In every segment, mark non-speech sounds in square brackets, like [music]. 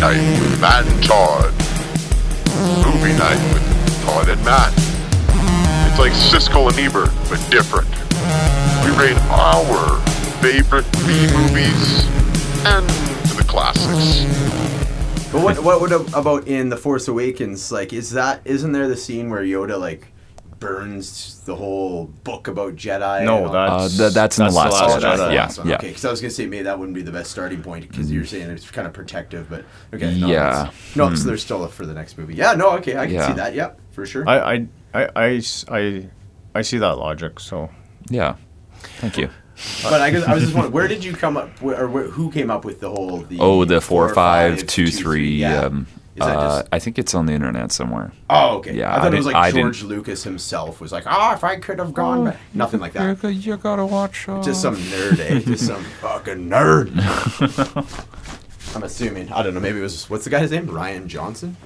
night with Matt and Todd. Movie night with Todd and Matt. It's like Siskel and Ebert, but different. We rate our favorite B movies and the classics. But what what would about in the Force Awakens? Like, is that isn't there the scene where Yoda like burns the whole book about Jedi? No, that's Uh, th- that's in the last Oh, Jedi. that's the Yeah, last yeah. Okay, because I was gonna say maybe that wouldn't be the best starting point because you're saying it's kind of protective, but okay. No, Yeah. that's- No, so there's still a for the next movie. Yeah. No. Okay, I can Yeah. see that. Yeah, for sure. I, I I I I see that logic. So Yeah. Thank you. but I, guess, I was just wondering, where did you come up, wh- or wh- who came up with the whole the Oh, the four, four, five, five, two, two, three. Yeah. Um, Is that uh, just- I think it's on the internet somewhere. Oh, okay. Yeah, I thought I it was like I didn't- George Lucas himself was like, "Ah, if I could have gone back." Nothing like that. You gotta watch. Uh, Just some nerd, eh? Just some [laughs] fucking nerd. [laughs] I'm assuming. I don't know. Maybe it was what's the guy's name? Rian Johnson.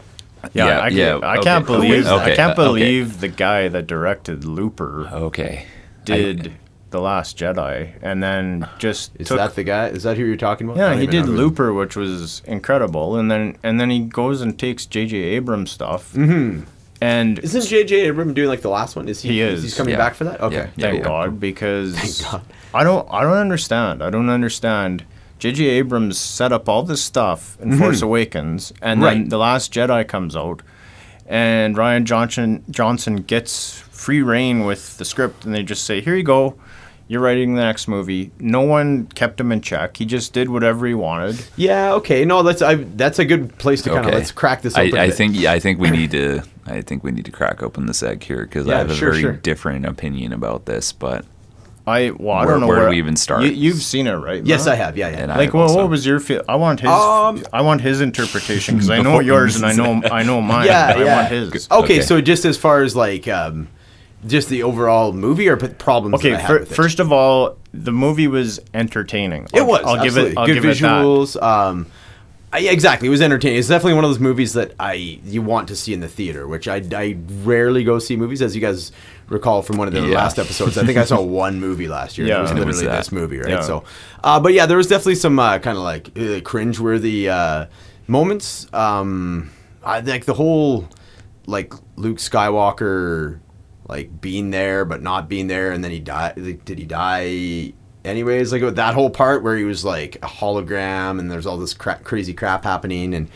yeah, Yeah, I, can, yeah, I can't Who believe is that? I can't Okay, okay. believe the guy that directed Looper Okay. did the Last Jedi and then just Is took that the guy? Is that who you're talking about? Yeah, he did know who- Looper, which was incredible, and then and then he goes and takes J.J. Abrams stuff, mm-hmm. and Isn't J.J. Abrams doing like the last one? Is he? He is. He's coming Yeah. back for that. Okay. Yeah. Yeah, thank yeah. God because Thank God. I don't I don't understand. I don't understand. J.J. Abrams set up all this stuff in Force Awakens, and Mm-hmm. Right. then the Last Jedi comes out, and Rian Johnson Johnson gets free reign with the script, and they just say, "Here you go." You're writing the next movie. No one kept him in check. He just did whatever he wanted. Yeah. Okay. No, that's I. That's a good place to kind of Okay. let's crack this I, open. a I bit. think yeah, I think we need to I think we need to crack open this egg here because Yeah, I have a sure, very sure. different opinion about this. But I well, I Where- don't know where do we even start? You, you've seen it, right? Yes, Matt? I have. Yeah. Yeah. and Like, well, what was your feel? I want his. Um, I want his interpretation because I [laughs] know yours and I know [laughs] I know mine. yeah, but yeah. I want his. Okay, Okay. so just as far as like um, just the overall movie or p- problems. Okay, that I have fir- with it? first of all, the movie was entertaining. it I'll- was. I'll give it. I'll good give it that. visuals. Um, I, exactly. It was entertaining. It's definitely one of those movies that I you want to see in the theater, which I, I rarely go see movies, as you guys recall from one of the Yeah. last episodes. I think I saw [laughs] one movie last year. Yeah. it was And it was literally this movie, right? Yeah. So, uh, but yeah, there was definitely some uh, kind of like uh, cringeworthy uh, moments. Um, I like the whole like Luke Skywalker like being there but not being there, and then he died. Like, did he die? Anyways, like that whole part where he was like a hologram, and there's all this cra- crazy crap happening, and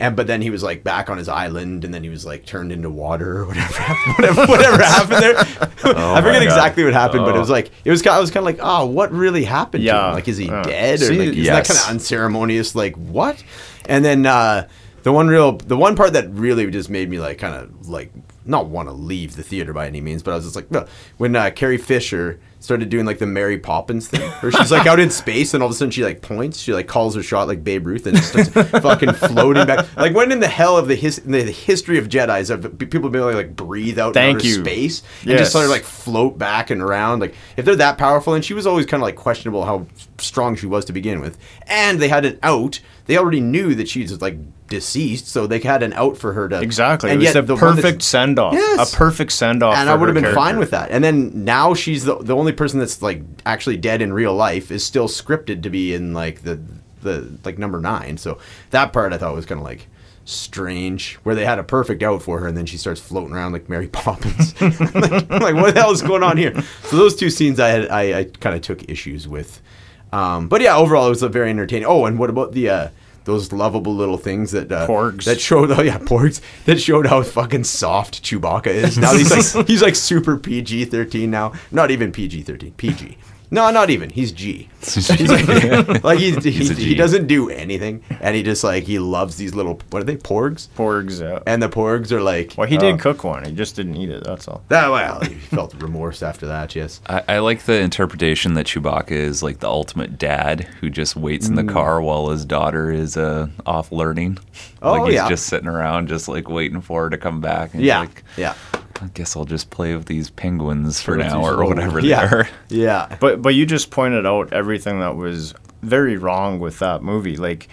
and but then he was like back on his island, and then he was like turned into water or whatever, [laughs] whatever, whatever [laughs] happened there. [laughs] I forget exactly what happened, but it Oh. was like it was. kind- I was kind of like, oh, what really happened? to Yeah. him? like is he Uh, dead or see, like is yes. that kind of unceremonious? Like what? And then uh, the one real, the one part that really just made me like kind of like not want to leave the theater by any means, but I was just like, no. when uh, Carrie Fisher started doing like the Mary Poppins thing, where she's like out in space and all of a sudden she like points, she like calls her shot like Babe Ruth and just starts [laughs] fucking floating back. Like when in the hell of the his the history of Jedi's have people been able to like breathe out Thank outer you. space and Yes. just sort of like float back and around. Like if they're that powerful, and she was always kind of like questionable how strong she was to begin with, and they had an out. They already knew that she's like deceased, so they had an out for her to Exactly. And it was yet the one that's- perfect send off. Yes. A perfect send off. and I would have been fine with that. And then now she's the the only person that's like actually dead in real life is still scripted to be in like the the like number nine. So that part I thought was kind of like strange, where they had a perfect out for her, and then she starts floating around like Mary [laughs] Poppins. [laughs] like, like, what the hell is going on here? So those two scenes I had I, I kind of took issues with. Um, but yeah, overall it was a very entertaining. Oh, and what about the uh, those lovable little things that uh, Porgs. that showed oh yeah porgs that showed how fucking soft Chewbacca is. Now he's like [laughs] he's like super PG thirteen now. Not even PG thirteen. PG. No, not even. He's G. [laughs] He's like, [laughs] like he, he, He's a he doesn't do anything, and he just like he loves these little what are they porgs? Porgs. Yeah. And the porgs are like well, he did uh, cook one. He just didn't eat it. That's all. that. Well, he felt [laughs] remorse after that. Yes. I, I like the interpretation that Chewbacca is like the ultimate dad who just waits Mm. in the car while his daughter is uh, off learning. Oh, like he's yeah. just sitting around, just like waiting for her to come back. And Yeah. like, yeah. I guess I'll just play with these penguins for now or little- whatever yeah. are. [laughs] Yeah. But but you just pointed out everything that was very wrong with that movie. Like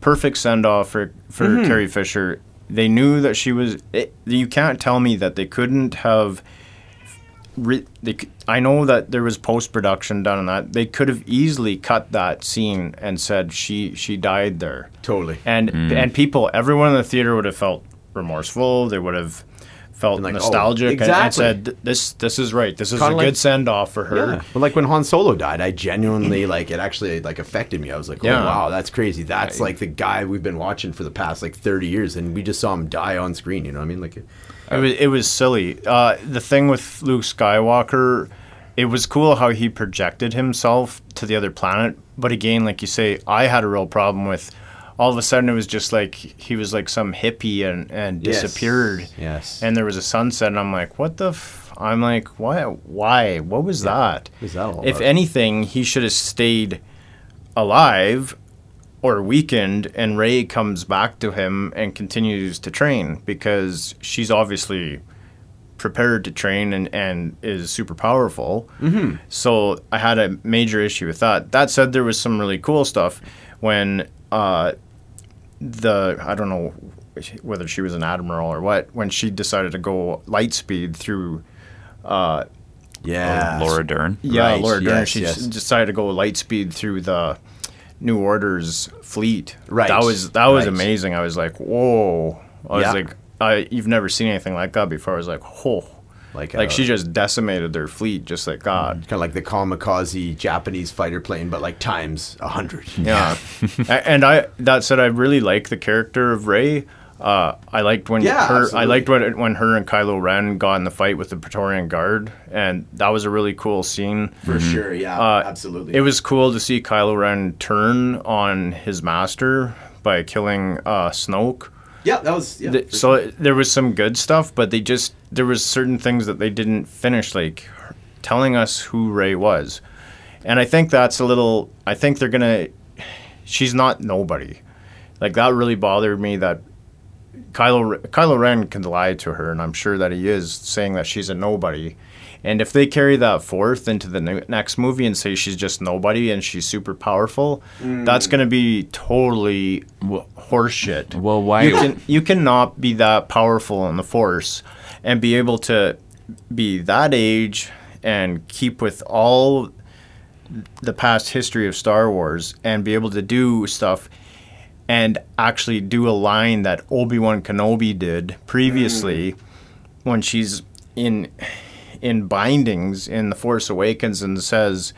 perfect send off for for Mm-hmm. Carrie Fisher. They knew that she was. It, you can't tell me that they couldn't have re- they, c- I know that there was post production done on that. They could have easily cut that scene and said she she died there, Totally. and and people, everyone in the theater would have felt remorseful. They would have felt like, oh, nostalgic and- and, said, "This this is right. This is Kinda a like- good send off for her." Yeah. But like when Han Solo died, I genuinely [clears throat] like it actually like affected me. I was like, oh Yeah. wow, that's crazy. That's like the guy we've been watching for the past like 30 years and we just saw him die on screen, you know what I mean? Like It was, it was silly. Uh, the thing with Luke Skywalker, it was cool how he projected himself to the other planet. But again, like you say, I had a real problem with. All of a sudden, it was just like he was like some hippie and, and Yes. disappeared. Yes. And there was a sunset, and I'm like, what the? F-? I'm like, why? Why? What was that? What was that all if about? anything, he should have stayed alive or weakened and Rey comes back to him and continues to train because she's obviously prepared to train and, and is super powerful. Mm-hmm. So I had a major issue with that. That said, there was some really cool stuff when uh, the, I don't know whether she was an admiral or what, when she decided to go light speed through uh, yeah. Laura Dern. yeah, Right, Laura Dern. yes, she yes. decided to go light speed through the New Order's fleet. Right, That was that was right. amazing. I was like, whoa. I was Yeah. like, I you've never seen anything like that before. I was like, whoa. Like, Like uh, she just decimated their fleet just like God. kind of like the kamikaze Japanese fighter plane but like times a 100. Yeah. [laughs] And I that said I really like the character of Rey. Uh, I liked when Yeah, her. I liked when when her and Kylo Ren got in the fight with the Praetorian Guard, and that was a really cool scene. For sure, yeah. Uh, absolutely. It was cool to see Kylo Ren turn on his master by killing uh, Snoke. Yeah, that was yeah. Th- for so there was some good stuff, but they just there was certain things that they didn't finish, like telling us who Rey was, and I think that's a little. I think they're gonna. She's not nobody. Like that really bothered me. That Kylo Kylo Ren can lie to her, and I'm sure that he is saying that she's a nobody. And if they carry that forth into the next movie and say she's just nobody and she's super powerful, that's mm. going to be totally w- horseshit. Well, why- You can you cannot be that powerful in the Force and be able to be that age and keep with all the past history of Star Wars and be able to do stuff and actually do a line that Obi-Wan Kenobi did previously mm. when she's in in bindings in The Force Awakens and says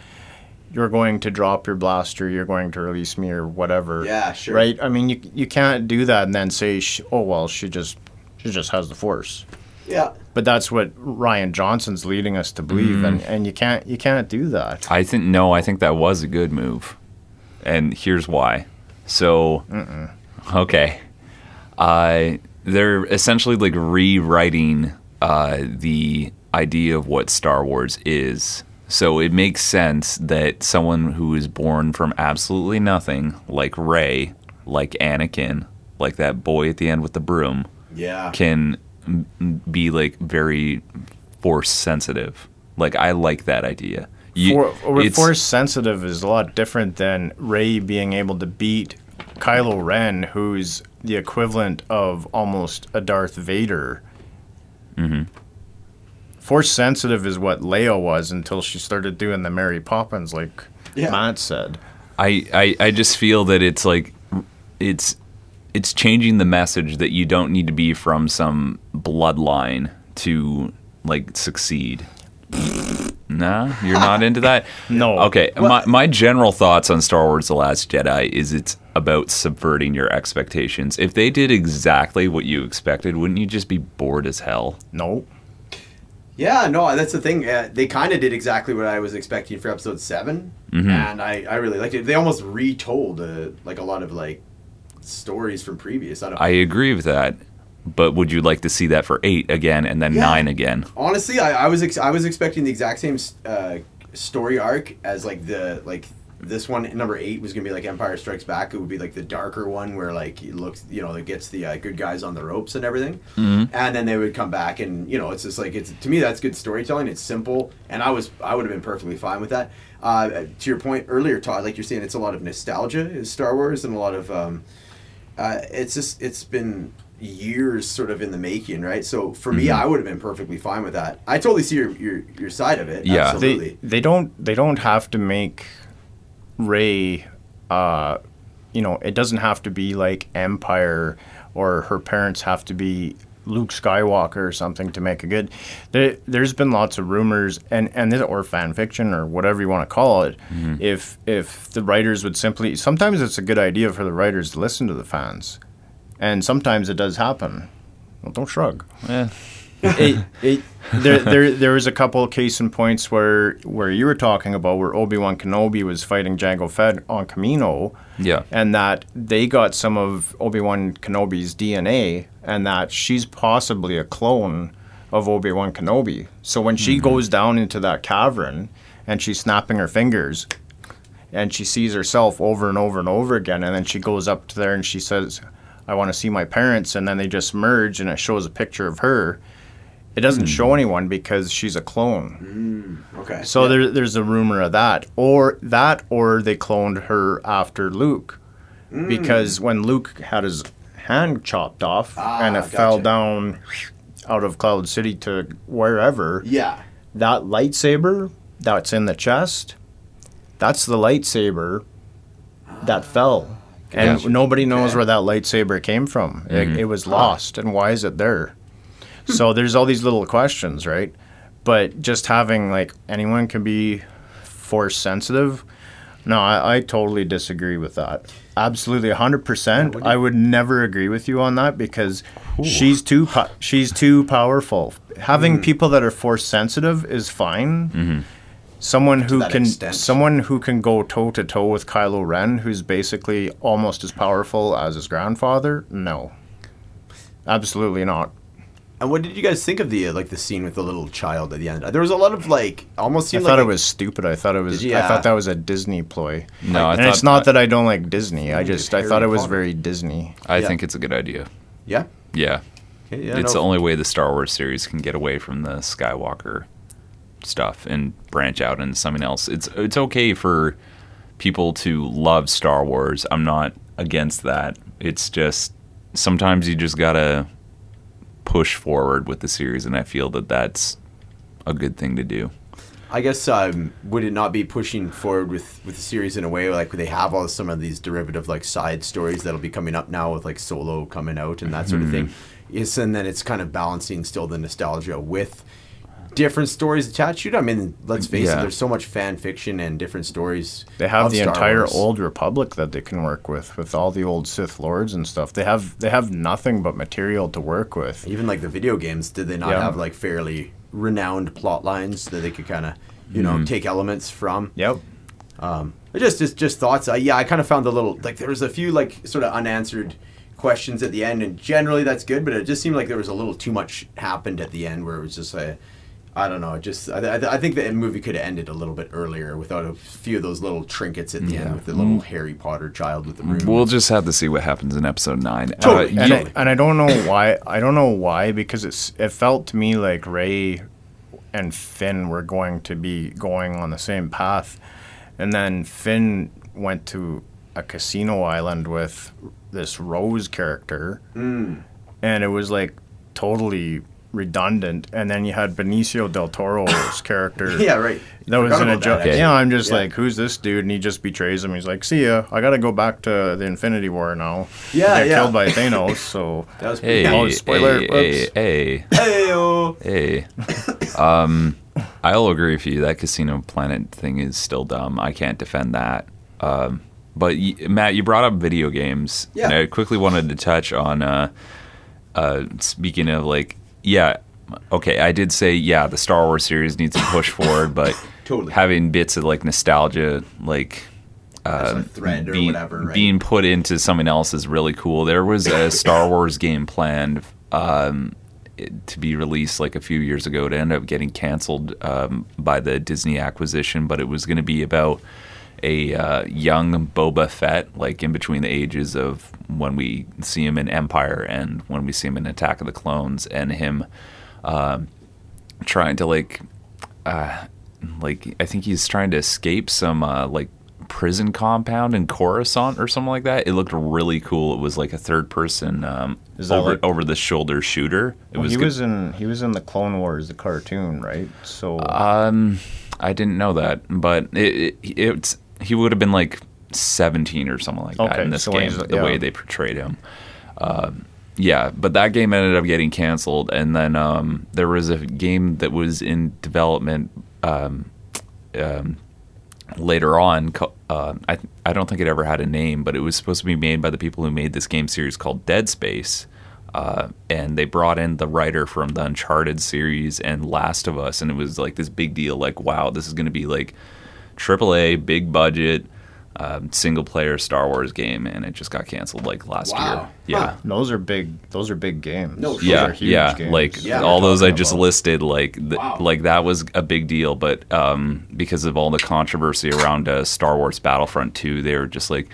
you're going to drop your blaster, you're going to release me or whatever. Yeah, sure. Right? I mean, you you can't do that and then say, "Oh well, she just she just has the Force." Yeah. But that's what Rian Johnson's leading us to believe, and, and you can't you can't do that. I think no, I think that was a good move, and here's why. So, okay, uh, they're essentially like rewriting uh, the idea of what Star Wars is. So it makes sense that someone who is born from absolutely nothing, like Rey, like Anakin, like that boy at the end with the broom, Yeah. can m- m- be like very force sensitive. Like I like that idea. You, For, Force sensitive is a lot different than Rey being able to beat Kylo Ren, who's the equivalent of almost a Darth Vader. Mm-hmm. Force sensitive is what Leia was until she started doing the Mary Poppins, like Yeah. Matt said. I, I I just feel that it's like it's it's changing the message that you don't need to be from some bloodline to like succeed. Nah, you're not into that. [laughs] No. Okay, my my general thoughts on Star Wars: The Last Jedi is it's about subverting your expectations. If they did exactly what you expected, wouldn't you just be bored as hell? No. Yeah, no, that's the thing. Uh, they kind of did exactly what I was expecting for episode 7 and I, I really liked it. They almost retold uh, like a lot of like stories from previous. I. I agree with that, but would you like to see that for eight again and then Yeah. nine again? Honestly, I, I was ex- I was expecting the exact same uh, story arc as like the like this one number eight was gonna be like Empire Strikes Back. It would be like the darker one where like it looks you know it gets the uh, good guys on the ropes and everything, and then they would come back and you know it's just like it's to me that's good storytelling. It's simple, and I was I would have been perfectly fine with that. Uh, to your point earlier, Todd, like you're saying, it's a lot of nostalgia is Star Wars and a lot of um, uh, it's just it's been years sort of in the making, right? So for me, Mm-hmm. I would have been perfectly fine with that. I totally see your your, your side of it. Yeah. absolutely. they they don't they don't have to make Rey uh you know it doesn't have to be like Empire or her parents have to be Luke Skywalker or something to make a good there, there's been lots of rumors and and this, or fan fiction or whatever you want to call it if if the writers would simply sometimes it's a good idea for the writers to listen to the fans and sometimes it does happen. Well don't shrug. Eh, it, it, there, there, there was a couple of case in points where, where you were talking about where Obi Wan Kenobi was fighting Jango Fett on Kamino, yeah. and that they got some of Obi Wan Kenobi's DNA, and that she's possibly a clone of Obi Wan Kenobi. So when she mm-hmm. goes down into that cavern and she's snapping her fingers, and she sees herself over and over and over again, and then she goes up to there and she says, "I want to see my parents," and then they just merge, and it shows a picture of her. It doesn't hmm. show anyone because she's a clone. Hmm, okay. So Yeah. there, there's a rumor of that, or that, or they cloned her after Luke, hmm. because when Luke had his hand chopped off Ah, and it fell down out of Cloud City to wherever, Yeah. that lightsaber that's in the chest, that's the lightsaber that ah, fell. And Gotcha. nobody knows Okay. where that lightsaber came from. It, it was lost, and why is it there? So there's all these little questions, right? But just having like anyone can be force sensitive. No, I, I totally disagree with that. Absolutely, hundred percent. I would never agree with you on that because she's too po- she's too powerful. Having people that are force sensitive is fine. Mm-hmm. Someone who can extent. someone who can go toe to toe with Kylo Ren, who's basically almost as powerful as his grandfather. No, absolutely not. And what did you guys think of the uh, like the scene with the little child at the end? There was a lot of like almost I thought like it was stupid. I thought it was. Did you? I thought that was a Disney ploy. No, I and thought it's not that I don't like Disney. I just I thought it was Potter. very Disney. I Yeah. think it's a good idea. yeah. Yeah. Okay, yeah it's no, the only way the Star Wars series can get away from the Skywalker stuff and branch out into something else. It's it's okay for people to love Star Wars. I'm not against that. It's just sometimes you just gotta push forward with the series, and I feel that that's a good thing to do. I guess um, would it not be pushing forward with with the series in a way like they have all some of these derivative like side stories that'll be coming up now with like Solo coming out and that sort of thing. Mm-hmm. Is and then it's kind of balancing still the nostalgia with different stories attached to it. I mean, let's face it, there's so much fan fiction and different stories. They have the Star entire Wars. old Republic that they can work with, with all the old Sith lords and stuff. They have they have nothing but material to work with. even like the video games. Did they not Yeah. have like fairly renowned plot lines that they could kind of you Mm-hmm. know take elements from? Yep. Um, just, just, just thoughts. Uh, yeah, I kind of found a little like there was a few like sort of unanswered questions at the end, and generally that's good. But it just seemed like there was a little too much happened at the end, where it was just a, I don't know. it Just I, I, I think the movie could have ended a little bit earlier without a few of those little trinkets at the Yeah. end with the little Harry Potter child with the room. We'll just have to see what happens in Episode Nine. Totally. Uh, and, you- I, and I don't know why. I don't know why because it's it felt to me like Rey and Finn were going to be going on the same path, and then Finn went to a casino island with this Rose character, Mm. and it was like totally redundant. And then you had Benicio del Toro's [coughs] character. yeah, right. That was Forgot in a about joke. that, Yeah. I'm just Yeah. like, who's this dude? And he just betrays him. He's like, see ya. I got to go back to the Infinity War now. Yeah, Get yeah. killed by [laughs] Thanos. So That was hey, pretty Oh, hey, spoiler, hey, whoops. hey, Hey-o. hey. [coughs] um, I'll agree with you. That Casino Planet thing is still dumb. I can't defend that. Um, but y- Matt, you brought up video games. Yeah. And I quickly wanted to touch on. Uh, uh, speaking of like, yeah, okay, I did say yeah, the Star Wars series needs to push forward, but [laughs] Totally. having bits of like nostalgia, like uh, thread or being, whatever, right? being put into something else is really cool. There was a [coughs] Star Wars game planned um, to be released like a few years ago. It ended up getting canceled um, by the Disney acquisition, but it was going to be about a uh, young Boba Fett, like in between the ages of when we see him in Empire and when we see him in Attack of the Clones, and him um, trying to like uh, like I think he's trying to escape some uh, like prison compound in Coruscant or something like that. It looked really cool. It was like a third person um, over like- over the shoulder shooter. It Well, was he good. was in he was in the Clone Wars, the cartoon, right? So Um, I didn't know that, but it, it it's he would have been like 17 or something like that in this so game. The yeah. way they portrayed him. Um, yeah, but that game ended up getting canceled, and then um, there was a game that was in development um, um, later on. Uh, I I don't think it ever had a name, but it was supposed to be made by the people who made this game series called Dead Space. Uh, and they brought in the writer from the Uncharted series and Last of Us, and it was like this big deal. Like, wow, this is going to be like AAA, big budget, um, single player Star Wars game, and it just got canceled like last Wow. year. Yeah. Huh. those are big. Those are big games. No Those Yeah, are huge yeah, games. like Yeah, all those I just about. listed, like th- Wow. like that was a big deal. But um, because of all the controversy around uh, Star Wars Battlefront 2, they were just like,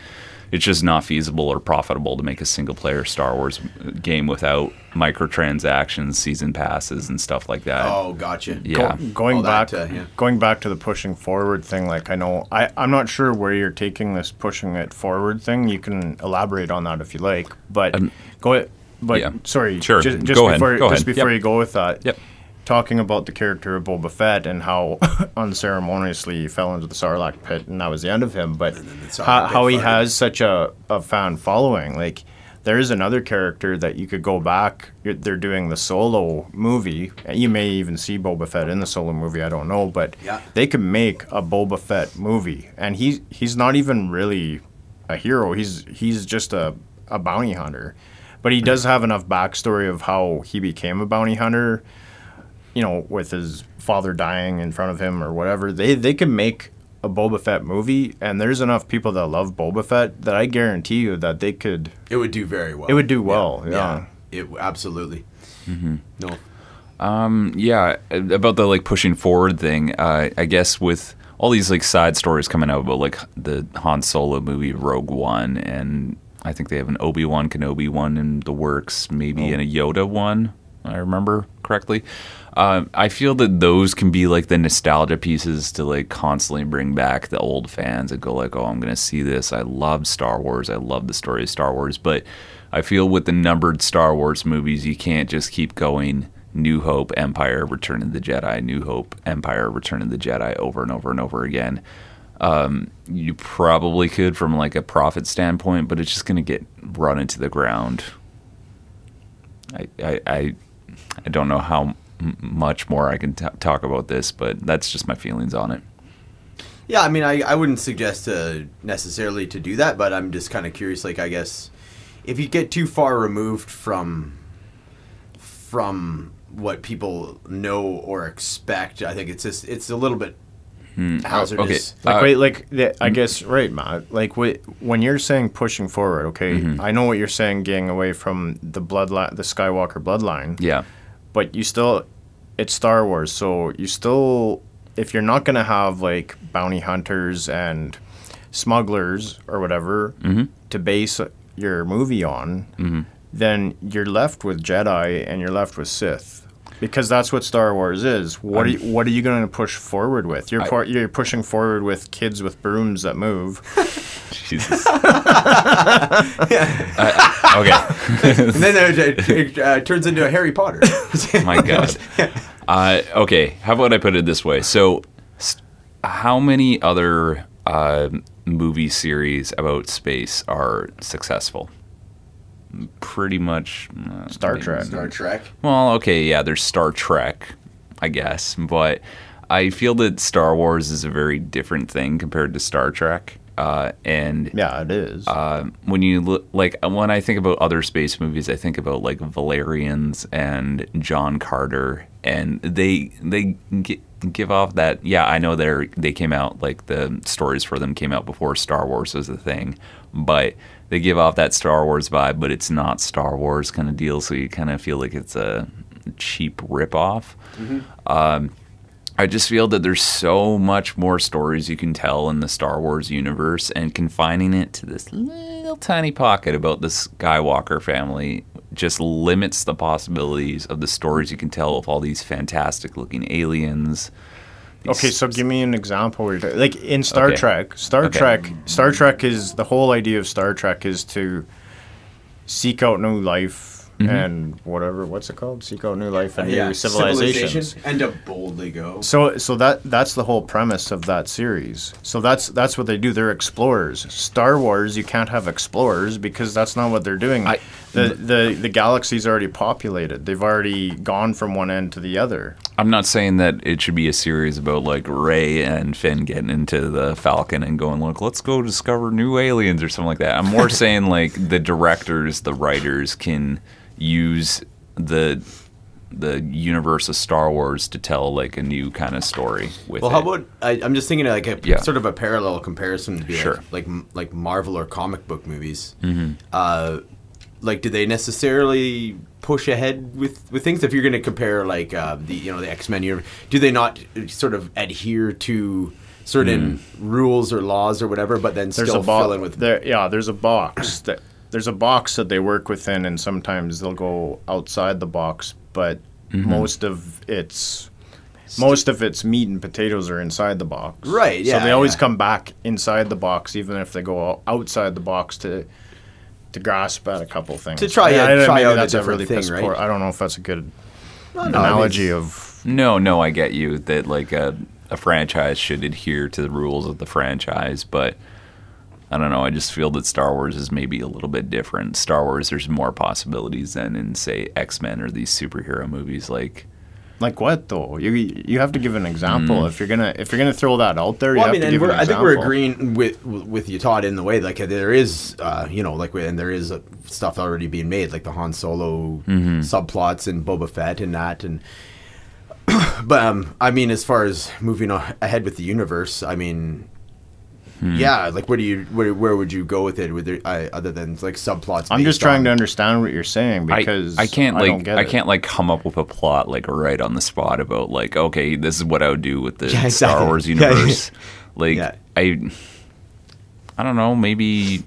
it's just not feasible or profitable to make a single player Star Wars game without microtransactions, season passes, and stuff like that. Oh, gotcha. Yeah. Go- going All back, that, uh, yeah. going back to the pushing forward thing. Like I know, I I'm not sure where you're taking this pushing it forward thing. You can elaborate on that if you like. But go ahead. But yeah. sorry, Sure, Just, go just ahead, before go just ahead. before Yep. you go with that. Yep. Talking about the character of Boba Fett and how [laughs] unceremoniously he fell into the Sarlacc pit, and that was the end of him. But how, how he has such a, a fan following, like there is another character that you could go back. They're doing the solo movie. You may even see Boba Fett in the solo movie. I don't know, but Yeah. they could make a Boba Fett movie, and he's he's not even really a hero. He's he's just a, a bounty hunter, but he does have enough backstory of how he became a bounty hunter. You know, with his father dying in front of him or whatever. They they could make a Boba Fett movie, and there's enough people that love Boba Fett that I guarantee you that they could. It would do very well. It would do well, yeah. It absolutely. No. Um, yeah about the like pushing forward thing uh, i guess with all these like side stories coming out about like the han solo movie rogue one and i think they have an obi-wan kenobi one in the works maybe and a yoda one i remember correctly uh, i feel that those can be like the nostalgia pieces to like constantly bring back the old fans and go like oh i'm gonna see this i love star wars i love the story of star wars but i feel with the numbered star wars movies you can't just keep going New Hope, Empire, Return of the Jedi, New Hope, Empire, Return of the Jedi over and over and over again. Um, you probably could from like a profit standpoint, but it's just going to get run into the ground. I, I, I, I don't know how much more I can t- talk about this, but that's just my feelings on it. Yeah, I mean, I, I wouldn't suggest to necessarily to do that, but I'm just kind of curious. Like, I guess if you get too far removed from from what people know or expect, I think it's just it's a little bit hazardous. okay. Like Uh, wait, like the, I guess right, Matt. Like wait, when you're saying pushing forward, okay, Mm-hmm. I know what you're saying, getting away from the bloodline, the Skywalker bloodline. Yeah. but you still it's Star Wars, so you still if you're not gonna have like bounty hunters and smugglers or whatever Mm-hmm. to base your movie on, then you're left with Jedi and you're left with Sith. Because that's what Star Wars is. What are you, what are you going to push forward with? You're por- you're pushing forward with kids with brooms that move. [laughs] Jesus. [laughs] Uh, okay. and then it, it, uh, turns into a Harry Potter. [laughs] My God. [laughs] Uh, okay, how about I put it this way? So, st- how many other uh, movie series about space are successful? Pretty much uh, Star maybe- Trek. Star Trek. Well, okay, yeah, there's Star Trek, I guess, but I feel that Star Wars is a very different thing compared to Star Trek. Uh, and Yeah, it is. uh, when you look like when I think about other space movies, I think about like Valerians and John Carter, and they they gi- give off that. Yeah, I know they're they came out like the stories for them came out before Star Wars was a thing, but they give off that Star Wars vibe, but it's not Star Wars kind of deal. So you kind of feel like it's a cheap ripoff. Um, I just feel that there's so much more stories you can tell in the Star Wars universe, and confining it to this little tiny pocket about the Skywalker family just limits the possibilities of the stories you can tell of all these fantastic looking aliens, Okay, so give me an example. Like in Star Okay. Trek, Star Okay. Trek, Star Trek is the whole idea of Star Trek is to seek out new life Mm-hmm. and whatever. What's it called? Seek out new life and Yeah, new civilizations. civilization, and to boldly go. So, so that that's the whole premise of that series. So that's that's what they do. They're explorers. Star Wars, you can't have explorers because that's not what they're doing. I- the the the galaxy's already populated. They've already gone from one end to the other. I'm not saying that it should be a series about like Rey and Finn getting into the Falcon and going, look, let's go discover new aliens or something like that. I'm more [laughs] saying like the directors, the writers can use the the universe of Star Wars to tell like a new kind of story with Well, it. how about I, I'm just thinking of like a Yeah. sort of a parallel comparison to be Sure. like, like like Marvel or comic book movies. Mm-hmm. Uh, like, do they necessarily push ahead with, with things? If you're going to compare like uh, the you know the X Men, do they not sort of adhere to certain rules or laws or whatever, but then There's still a box. fill in with there, yeah, there's a box that there's a box that they work within, and sometimes they'll go outside the box. But Mm-hmm. most of it's most of its meat and potatoes are inside the box. Right, yeah, So they always yeah. come back inside the box, even if they go outside the box to to grasp at a couple things. To try Yeah, out- I- try maybe out a that's different really thing, right? poor- I don't know if that's a good no, I mean, analogy it's- of No, no, I get you that like a, a franchise should adhere to the rules of the franchise, but I don't know. I just feel that Star Wars is maybe a little bit different. Star Wars, there's more possibilities than in say X Men or these superhero movies. Like, like what though. You you have to give an example if you're gonna if you're gonna throw that out there. Well, you I mean, have and an I think we're agreeing with with you, Todd, in the way like there is, uh, you know, like and there is stuff already being made, like the Han Solo subplots and Boba Fett and that, and [clears throat] but um, I mean, as far as moving ahead with the universe, I mean. Yeah, like where do you where, where would you go with it? With there, uh, other than like subplots? I'm just trying on- to understand what you're saying because I, I can't don't like get I, it. can't like come up with a plot like right on the spot about like okay, this is what I would do with the Yeah, Star exactly. Wars [laughs] Yeah, yeah. universe. Like Yeah. I, I don't know, maybe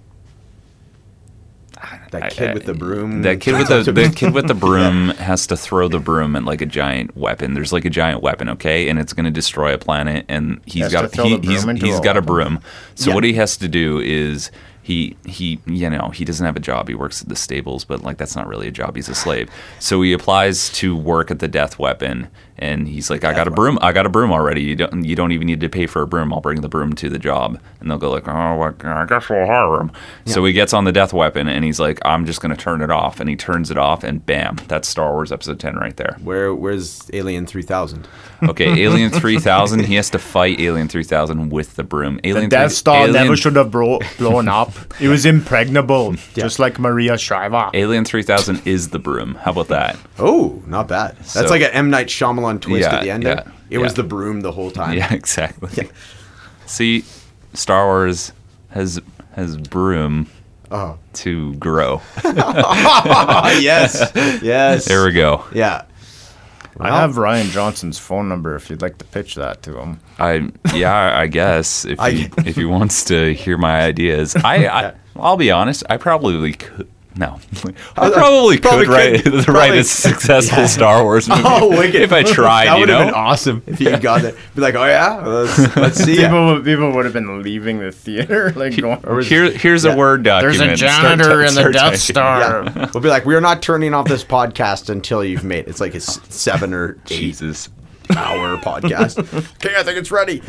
that kid I- with the broom. That kid with [laughs] the, the kid with the [laughs] broom has to throw the broom at like a giant weapon. There's like a giant weapon, okay, and it's going to destroy a planet. And he's has got he, he's, he's a got a broom. So Yeah. what he has to do is he he you know he doesn't have a job. He works at the stables, but like that's not really a job. He's a slave. So he applies to work at the death weapon, and he's like, I got a broom. I got a broom already. You don't you don't even need to pay for a broom. I'll bring the broom to the job, and they'll go like, oh, well, I guess we'll hire him. So he gets on the death weapon, and he's like, I'm just going to turn it off, and he turns it off, and bam, that's Star Wars Episode Ten right there. Where where's Alien Three Thousand? Okay, [laughs] Alien 3000. He has to fight Alien 3000 with the broom. The Alien Death 3 Star Alien, never should have bro- blown up. It was impregnable, [laughs] just like Maria Shriver. Alien 3000 is the broom. How about that? Oh, not bad. That's So- like an M Night Shyamalan twist Yeah, at the end. yeah, there. It was the broom the whole time. Yeah, [laughs] exactly. See, Star Wars has has broom Oh. to grow. [laughs] yes. Yes. There we go. Yeah. I have Rian Johnson's phone number if you'd like to pitch that to him. I yeah, I guess if I- he, if he wants to hear my ideas, I, I [laughs] I'll be honest, I probably could. No, I probably, probably could write, could. [laughs] write a successful [laughs] Star Wars [laughs] oh, movie Oh, wicked. if I tried. That you would know, have been awesome if you got it. Be like, oh yeah, let's, let's see. ya." People, people would have been leaving the theater, like going. Here, here's Yeah. a word document. There's a janitor ty- in the Death typing. Star. Yeah. We'll be like, we're not turning off this podcast until you've made it. It's like a seven or eight Jesus. hour podcast. okay, I think it's ready.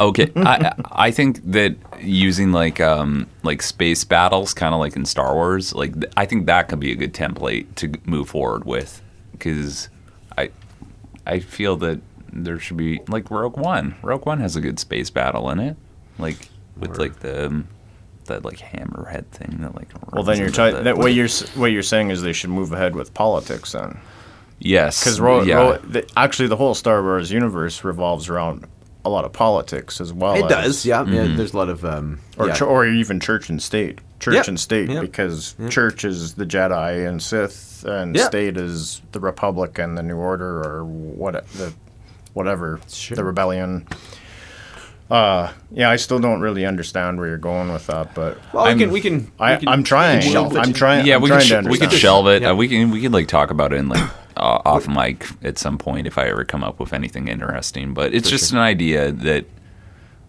Okay, [laughs] I I think that using like um like space battles, kind of like in Star Wars, like th- I think that could be a good template to move forward with, because I I feel that there should be like Rogue One. Rogue One has a good space battle in it, like with like the um, that like hammerhead thing that like. Well, then you're the- That what you're s- what you're saying is they should move ahead with politics then, yes, because ro- yeah. ro- the, actually the whole Star Wars universe revolves around a lot of politics as well. It as, does, yeah. Mm-hmm. Yeah, there's a lot of um, or yeah. ch- or even church and state. Church Yep. and state Yep. because church is the Jedi and Sith, and Yep. state is the Republic and the New Order or what the whatever Sure. the rebellion. Uh, yeah, I still don't really understand where you're going with that, but well, we I'm- can we can. I, we can I'm trying. can shelve it. I'm trying. yeah, I'm we trying could to sh- we could understand. shelve it. Yeah. Uh, we can we can like talk about it in like off mic at some point if I ever come up with anything interesting. But it's just an idea that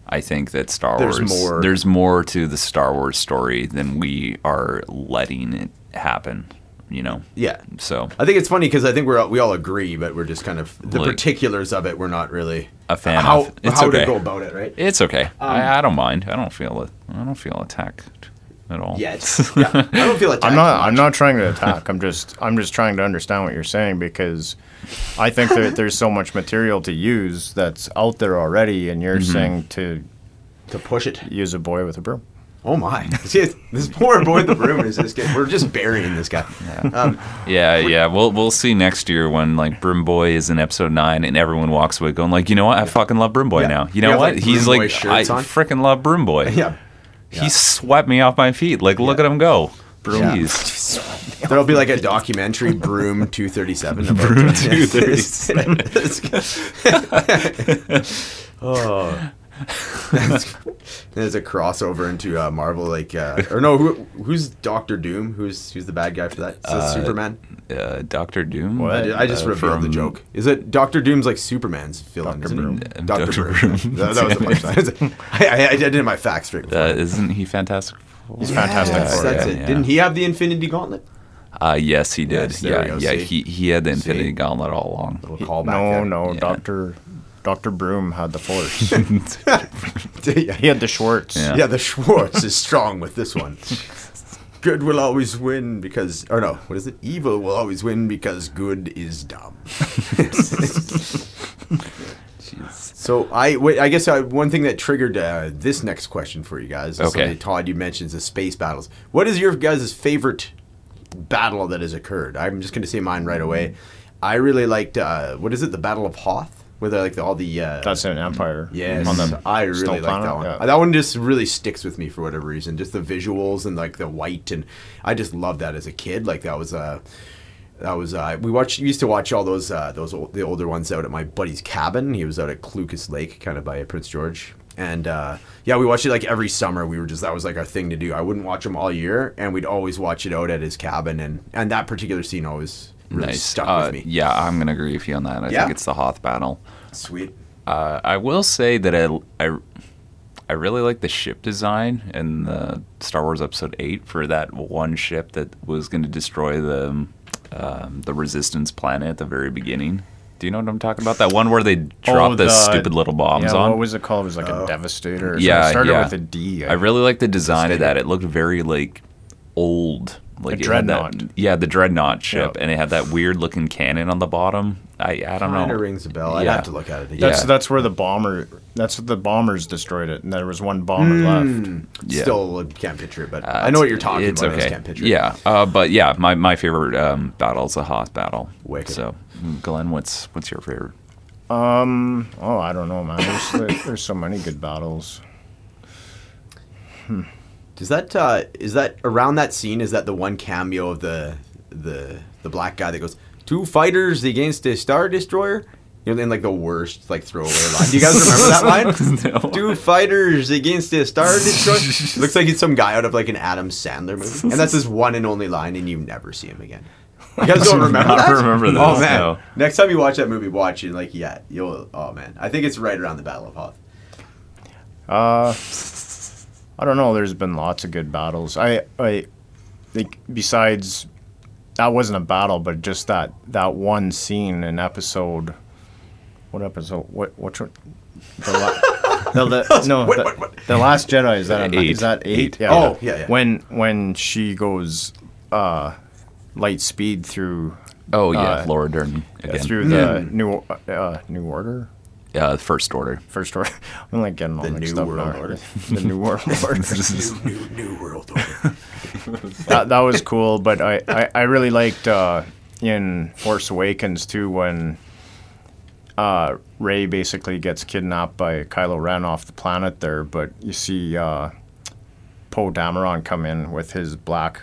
I think that Star There's Wars more- there's more to the Star Wars story than we are letting it happen. You know. Yeah. So I think it's funny because I think we're all- we all agree, but we're just kind of the Like- particulars of it. We're not really A fan how of. It's how okay. to go about it, right? it's okay. Um, I, I don't mind. I don't feel. I don't feel attacked at all. Yet, [laughs] yeah. I don't feel attacked. I'm not. much. I'm not trying to attack. I'm just. I'm just trying to understand what you're saying because I think that there's so much material to use that's out there already, and you're Mm-hmm. saying to to push it. use a boy with a broom. Oh my! [laughs] See, this poor boy in the room is this getting, we're just burying this guy. Um, Yeah, yeah. We'll we'll see next year when like Brim Boy is in episode nine and everyone walks away going like, you know what? I fucking love Brim Boy Yeah. now. You You know have, what? like, He's Boy like, I on? freaking love Brim Boy. yeah, He swept me off my feet. Like, look at him go. Yeah. Jeez. [laughs] there'll be like a documentary, Broom [laughs] Two Thirty Seven. [laughs] Broom 237. oh. [laughs] There's a crossover into uh, Marvel, like uh, or no, who, who's Doctor Doom? Who's who's the bad guy for that? Is that Superman? Uh, Doctor Doom. What? I, did- I just Uh, revealed the joke. Is it Doctor Doom's like Superman's villain? Dr. isn't Broom. Uh, Doctor Dr. Broom. Broom. that, that was the [laughs] punchline. I, I, I did my facts straight. Uh, isn't he fantastic? He's fantastic. Yes, for that's it. it. yeah. Didn't he have the Infinity Gauntlet? Uh, yes, he did. Yes, yeah, go, yeah. see? He he had the Infinity See? Gauntlet all along. Little He- callback no, there. no, Yeah. Doctor Doctor Broom had the force. [laughs] yeah. he had the Schwartz. Yeah. yeah, the Schwartz is strong with this one. [laughs] Good will always win because, or no, what is it? Evil will always win because good is dumb. [laughs] so I, wait, I guess uh, one thing that triggered uh, this next question for you guys. Is Okay. Todd, you mentioned the space battles. What is your guys' favorite battle that has occurred? I'm just going to say mine right away. I really liked uh, what is it? The Battle of Hoth, where they're like the, all the uh, That's an Empire. Yes, On the I really like that one. yeah. That one just really sticks with me for whatever reason. Just the visuals and like the white, and I just loved that as a kid. Like that was uh, that was uh, we watched. We used to watch all those uh, those old, the older ones out at my buddy's cabin. He was out at Cluculz Lake, kind of by Prince George. And uh, yeah, we watched it like every summer. We were just that was like our thing to do. I wouldn't watch them all year, and we'd always watch it out at his cabin. And and that particular scene always really nice. stuck Uh, with me. Yeah, I'm gonna agree with you on that. I Yeah? think it's the Hoth battle. Sweet. Uh, I will say that I, I, I really like the ship design in the Star Wars Episode Eight for that one ship that was going to destroy the um, the Resistance planet at the very beginning. Do you know what I'm talking about? That one where they drop Oh, the, the- stupid little bombs Yeah, on. what was it called? It was like a Devastator. Or yeah, something. It started yeah. with a D. I really like the design of that. It looked very like old. Like it had that- dreadnought. yeah, the dreadnought ship, Yeah. and it had that weird looking cannon on the bottom. I I don't Kind know. of rings a bell. I'd have to look at it again. That's Yeah. that's where the bomber. That's what the bombers destroyed it, and there was one bomber left. Yeah. Still can't picture it, but Uh, I know what you're talking it's about. I Okay. just can't picture it. yeah, uh, but yeah, my, my favorite um, battle is the Hoth battle. Wicked. So, Glenn, what's what's your favorite? Um. Oh, I don't know, man. There's, there- [laughs] there's so many good battles. Does that uh, is that around that scene? Is that the one cameo of the the the black guy that goes two fighters against a star destroyer? You know, in like the worst like throwaway line. Do you guys remember that line? [laughs] No. Two fighters against a star destroyer. [laughs] Looks like it's some guy out of like an Adam Sandler movie, and that's his one and only line, and you never see him again. You guys don't [laughs] remember that? remember Oh man! no. Next time you watch that movie, watch it like yeah, you'll. Oh man, I think it's right around the Battle of Hoth. Uh, I don't know. There's been lots of good battles. I I think besides that wasn't a battle, but just that that one scene in episode. What episode? What which one? The, la- [laughs] the, [laughs] the, no, Wait, the, what, what? the Last Jedi is that Eight. is that eight? Eight. Yeah. Oh, yeah, yeah. When when she goes uh, light speed through Oh yeah, Uh, Laura Dern again. through the new uh, new order. Uh, First Order. First order. [laughs] I'm like getting all The mixed New up World now. Order. [laughs] the new world [laughs] order. New New World Order. that, that was cool, but I, I, I really liked uh, in Force Awakens too when uh, Rey basically gets kidnapped by Kylo Ren off the planet there, but you see uh, Poe Dameron come in with his black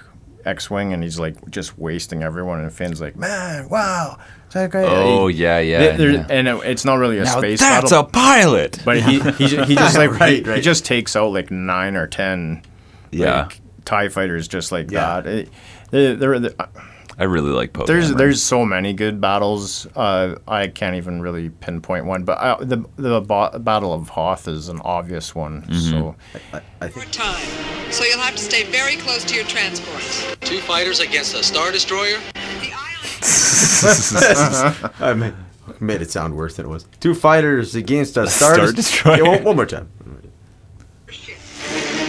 X-wing and he's like just wasting everyone, and Finn's like, "Man, wow, is that great?" Oh He- yeah, yeah. there- yeah. and it, it's not really a Now space that's battle, a pilot. but he he, he just [laughs] like Right, he, right. he just takes out like nine or ten Yeah. like, Tie fighters just like Yeah. that. It, they, they're, they- I really like Poe. There's Dameron. there's so many good battles. Uh, I can't even really pinpoint one, but uh, the the ba- Battle of Hoth is an obvious one. So I, I think time, so you'll have to stay very close to your transports. Two fighters against a Star Destroyer? The ion [laughs] I made, made it sound worse than it was. Two fighters against a Star, Star Des- Destroyer. Yeah, one, one more time.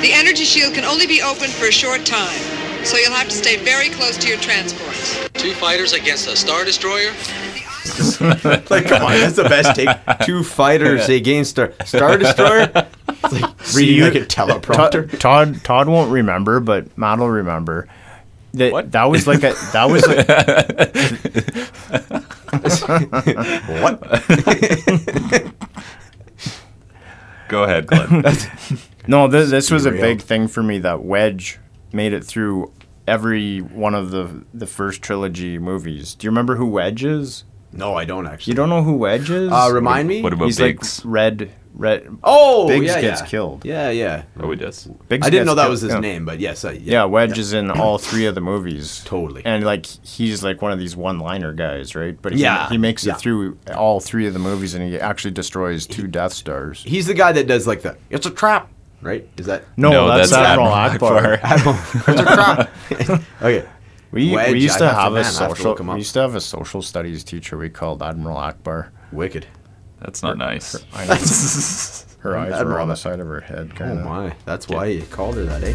The energy shield can only be opened for a short time, so you'll have to stay very close to your transports. Two fighters against a Star Destroyer? Like, come on, that's the best take. Two fighters against a Star Destroyer. It's like [laughs] reading you- like a teleprompter. Todd, Todd Todd won't remember, but Matt will remember. That What? that was like a that was like, [laughs] what [laughs] Go ahead, Glenn. no. This, this was a big thing for me that Wedge made it through every one of the the first trilogy movies. Do you remember who Wedge is? No, I don't actually. You don't know who Wedge is? Uh, remind me. what about He's Biggs? like red red. oh, Biggs yeah, gets yeah. killed. Yeah, yeah. oh, he does. Biggs I didn't know that killed, was his yeah. name, but yes, I, yeah. Yeah, Wedge is in all three of the movies. Totally. And like he's like one of these one-liner guys, right? But he, Yeah, he makes yeah. it through all three of the movies, and he actually destroys two Death Stars. He's the guy that does like the it's a trap, right? Is that No, No, that's, that's Admiral Admiral Ackbar. Admiral? [laughs] it's a trap. [laughs] okay. We, Wedge, we used I'd to have to- have man, a I'd have social. look him up. We used to have a social studies teacher we called Admiral Ackbar. Wicked. That's not nice. I know. her [laughs] eyes were on the side of her head. Oh Kind of. my, that's why you called her that, eh?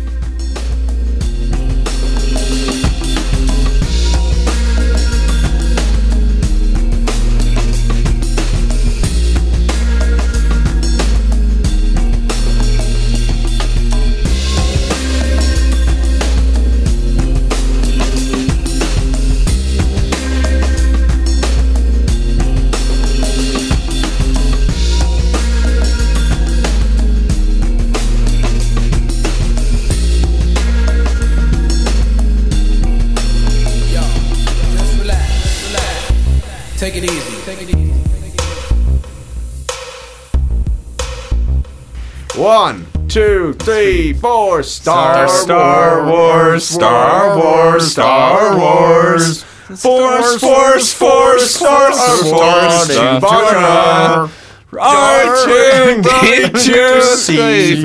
Two, three, four. Star, Star Wars, Star Wars, Star Wars. Force, force, force, force, force, Star R2D2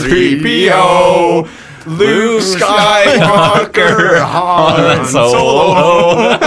C3PO Luke Skywalker Han Solo